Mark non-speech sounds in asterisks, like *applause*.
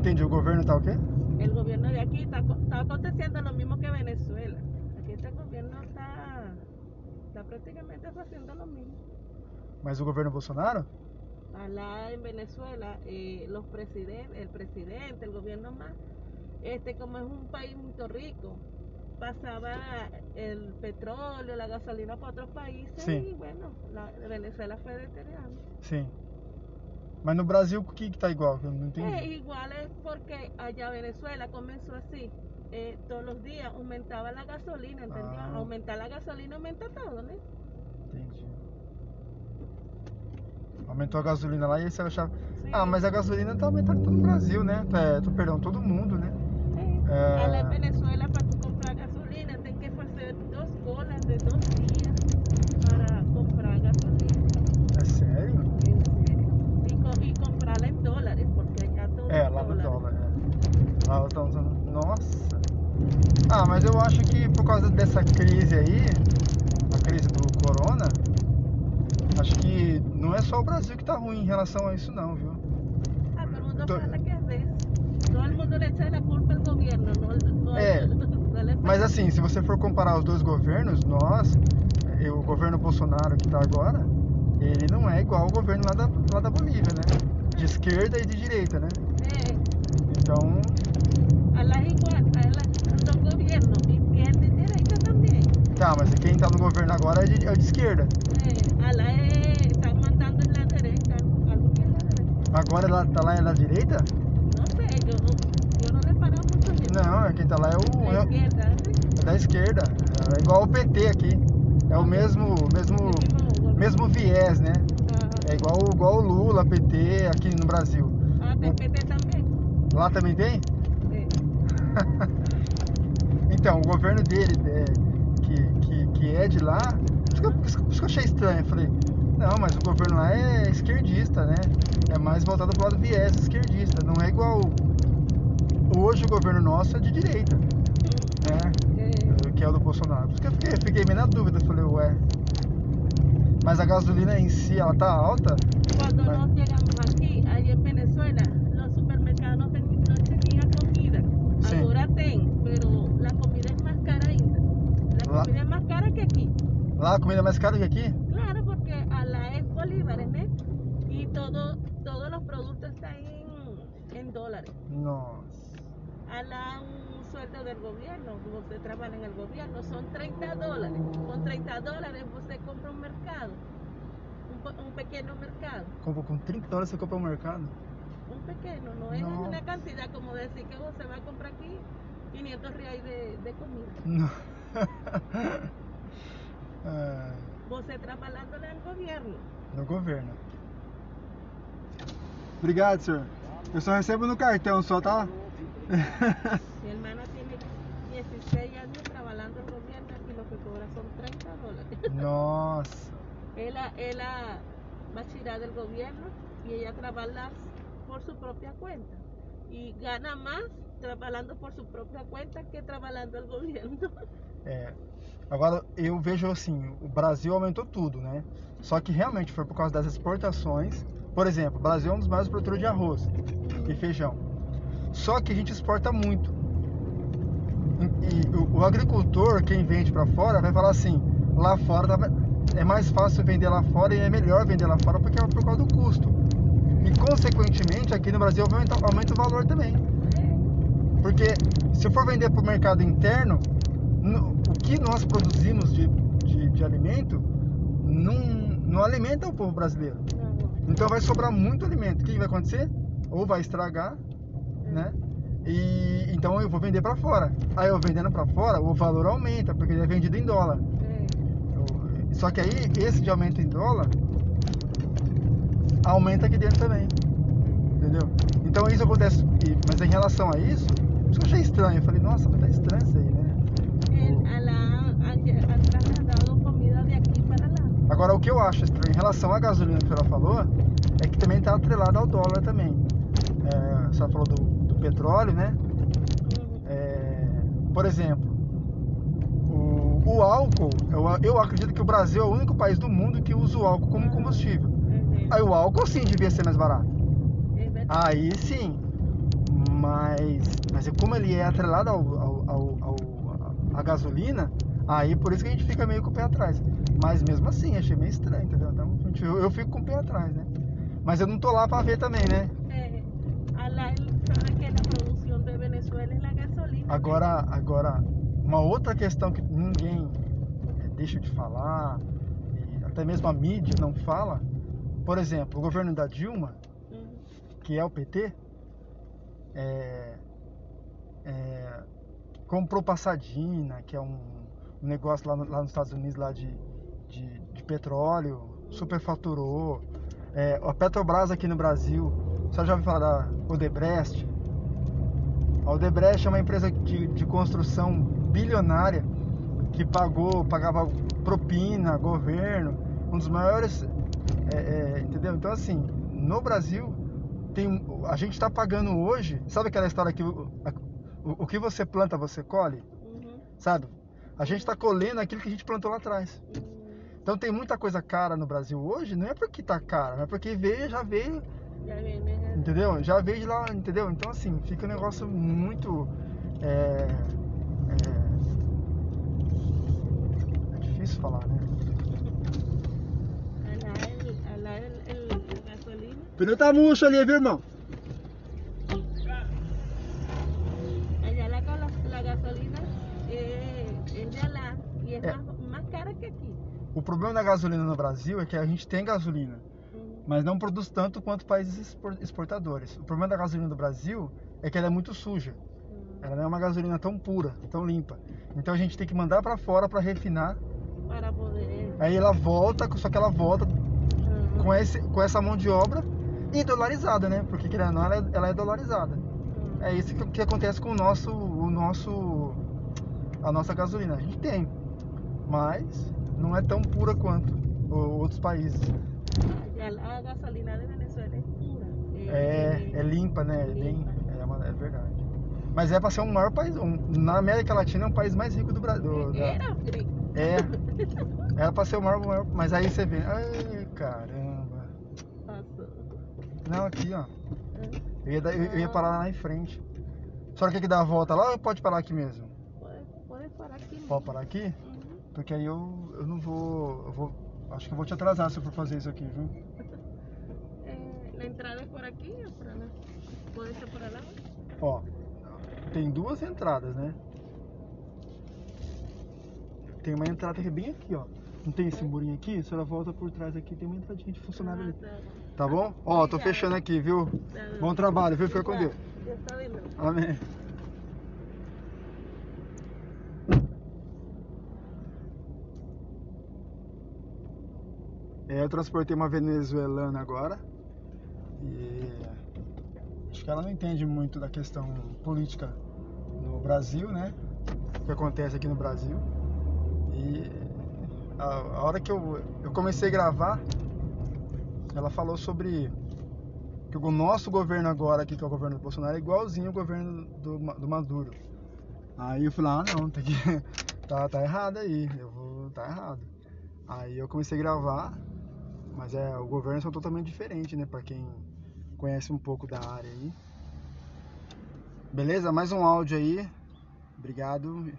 entendi. O governo tá o quê? El gobierno de aquí está, está aconteciendo lo mismo que Venezuela. Aquí este gobierno está, está prácticamente haciendo lo mismo. Mas o governo Bolsonaro? Allá en Venezuela, eh, los presidentes, el presidente, el gobierno más, este como es un país muy rico, pasaba el petróleo, la gasolina para otros países Sí. y bueno, la, Venezuela fue deteriorando. Sim. Mas no Brasil, o que que tá igual? Eu não entendi. Eh, igual es porque allá Venezuela comenzó así. eh, todos los días aumentaba la gasolina, ¿entendió? Ah. Aumentar la gasolina aumenta todo, ¿no? Entendi. Aumentou a gasolina lá e aí você achava. Sí. Ah, mas a gasolina tá aumentando todo o Brasil, né? É, tô, perdão, todo mundo, né? Sí. Eh. Allá en Venezuela para tú comprar gasolina tienes que hacer dos colas de dos días para comprar gasolina. É sério? En serio. Y, co- y comprarla en dólares, porque allá todo É, es lá no dólares. Dólar, né? Lá estão usando. Nossa! Ah, mas eu acho que por causa dessa crise aí, a crise do corona, acho que não é só o Brasil que tá ruim em relação a isso não, viu? Ah, todo mundo To- fala que eso. Todo mundo echa la culpa al gobierno, no, no É. *laughs* Mas assim, se você for comparar os dois governos, nós, eh, o governo Bolsonaro que tá agora, ele não é igual ao governo lá da, lá da Bolívia, né? De esquerda e de direita, né? Então, a la igual, a la, los gobiernos, izquierda y derecha también. tá, mas quem tá no governo agora é de, é de esquerda. Eh, a la eh, están mandando la derecha. Agora ela tá lá na direita? No no, yo no le he parado mucho tiempo. Não, é quem tá lá é o. La É, izquierda, ¿sí? é da esquerda. É igual o PT aqui. É o mesmo, mesmo, mesmo viés, né? É igual, igual o Lula, PT aqui no Brasil. ah, del PT también. Lá também tem? Eh, *laughs* Então, o governo dele, é, que, que, que é de lá, por isso que, eu, isso que eu achei estranho. Eu falei, não, mas o governo lá é esquerdista, né? É mais voltado pro lado viés esquerdista. Não é igual. Hoje o governo nosso é de direita, né? eh, Que é o do Bolsonaro. Por isso que eu fiquei, fiquei meio na dúvida. Falei, ué. Mas a gasolina em si, ela tá alta? Cuando Bueno. nos llegamos La La- comida más cara que aquí. Lá a comida mais cara que aqui? Claro, porque a la es bolívares, ¿no? Y todo, todos los productos están en, en dólares. Nossa. A la un sueldo del gobierno, usted trabaja en el gobierno, son 30 dólares. Con 30 dólares usted compra un mercado, un, un pequeño mercado. Com, com 30 dólares você compra um mercado? Un pequeño, no es No. una cantidad como decir que usted va a comprar aquí 500 reais de, de comida. Não. Você trabalhándole al gobierno. no governo. Obrigado, senhor. Eu só recebo no cartão, só tá? Mi hermana tiene 16 años trabajando al gobierno y lo que cobra son 30 dólares. Nossa. Ella, ella va a tirar del gobierno y ella trabaja por su propia cuenta. Y gana más trabajando por su propia cuenta que trabajando al gobierno. É. Agora eu vejo assim, o Brasil aumentou tudo, né? Só que realmente foi por causa das exportações. Por exemplo, o Brasil é um dos maiores produtores de arroz e feijão. Só que a gente exporta muito. E, o, o agricultor, quem vende para fora, vai falar assim: lá fora tá- é mais fácil vender lá fora e é melhor vender lá fora porque é por causa do custo. E consequentemente aqui no Brasil aumenta, aumenta o valor também. Porque se for vender para o mercado interno, nós produzimos de, de, de alimento não, não alimenta o povo brasileiro. Então vai sobrar muito alimento. O que vai acontecer? Ou vai estragar, né? E então eu vou vender para fora. Aí eu vendendo para fora, o valor aumenta, porque ele é vendido em dólar. Eu- Só que aí esse de aumento em dólar aumenta aqui dentro também. Entendeu? Então isso acontece. Mas em relação a isso, isso eu achei estranho. Eu falei, nossa, mas tá estranho isso aí, né? Él a la, han, han trasladado comida de aquí para lá. Agora, o que eu acho estranho em relação à gasolina que ela falou, é que também está atrelado ao dólar também. É, você falou do, do petróleo, né? É, por exemplo, o, o álcool, eu, eu acredito que o Brasil é o único país do mundo que usa o álcool como combustível. Uhum. Aí o álcool sim devia ser mais barato. É. Aí sim. Mas, mas como ele é atrelado ao, ao, ao, ao a gasolina, aí por isso que a gente fica meio com o pé atrás. Mas mesmo assim, achei meio estranho, entendeu? Então, eu, eu fico com o pé atrás, né? Mas eu não tô lá pra ver também, né? La gasolina. Agora, agora, uma outra questão que ninguém eh, deixa de falar, até mesmo a mídia não fala, por exemplo, o governo da Dilma, Ujú. que é o PT, é, é, comprou Passadina, que é um, um negócio lá, no- lá nos Estados Unidos lá de, de, de petróleo, superfaturou. É, a Petrobras aqui no Brasil, você já ouviu falar da Odebrecht? A Odebrecht é uma empresa de, de construção bilionária que pagou, pagava propina, governo, um dos maiores, é, é, entendeu? Então assim, no Brasil tem, a gente está pagando hoje, sabe aquela história que o, o, o que você planta você colhe, Ujú. sabe? A gente está colhendo aquilo que a gente plantou lá atrás. Então tem muita coisa cara no Brasil hoje, não é porque tá cara, mas porque veio, já veio, Ya viene el- entendeu? Já veio de lá, entendeu? Então assim, fica um negócio muito. É, é, é difícil falar, né? El- la gasolina. O pneu tá murcho ali, viu, irmão? Cara que aquí. O problema da gasolina no Brasil é que a gente tem gasolina, Ujú. mas não produz tanto quanto países expor- exportadores. O problema da gasolina do Brasil é que ela é muito suja. Mm. Ela não é uma gasolina tão pura, tão limpa. Então a gente tem que mandar pra fora pra refinar. Para poder. Aí ela volta, só que ela volta Ah, com, esse, com essa mão de obra e dolarizada, né? Porque querendo ou não, ela é, é dolarizada. ah. É isso que, que acontece com o nosso, o nosso, a nossa gasolina. A gente tem, mas não é tão pura quanto outros países. Allá la gasolina de Venezuela es pura. É, é limpa, né? É, bem, é, uma- é verdade. Mas é para ser um maior país. um- na América Latina é um país mais rico do Brasil. Era rico. É. *laughs* Era pra ser o maior, maior. Mas aí você vê. Ai, caramba. Pasó. Não, aqui, ó. Ah. Eu ia, dar- eu, eu ia parar lá em frente. Só que quer que dá a volta lá ou pode parar aqui mesmo? Puedes, puedes parar aquí. Pode parar aqui? Porque aí eu, eu não vou. Eu vou. Acho que eu vou te atrasar se eu for fazer isso aqui, viu? *laughs* Eh, la entrada es por aquí o por allá. Puede ser por allá. Ó. Tem duas entradas, né? Tem uma entrada que é bem aqui, ó. Não tem esse murinho aqui? A senhora volta por trás aqui, tem uma entradinha de funcionário ali. Ah, tá. Tá bom? Ó, tô fechando aqui, viu? Tá. Bom trabalho, viu? Fica com Deus. Amém. Eu transportei uma venezuelana agora. E acho que ela não entende muito da questão política no Brasil, né? O que acontece aqui no Brasil. E a, a hora que eu, eu comecei a gravar, ela falou sobre que o nosso governo agora aqui, que é o governo do Bolsonaro, é igualzinho ao governo do, do Maduro. Aí eu falei, ah não, tem que. *laughs* tá, tá errado aí, eu vou. tá errado. Aí eu comecei a gravar, mas é, o governo são totalmente diferente, né? Pra quem conhece um pouco da área aí. Beleza? Mais um áudio aí. Obrigado.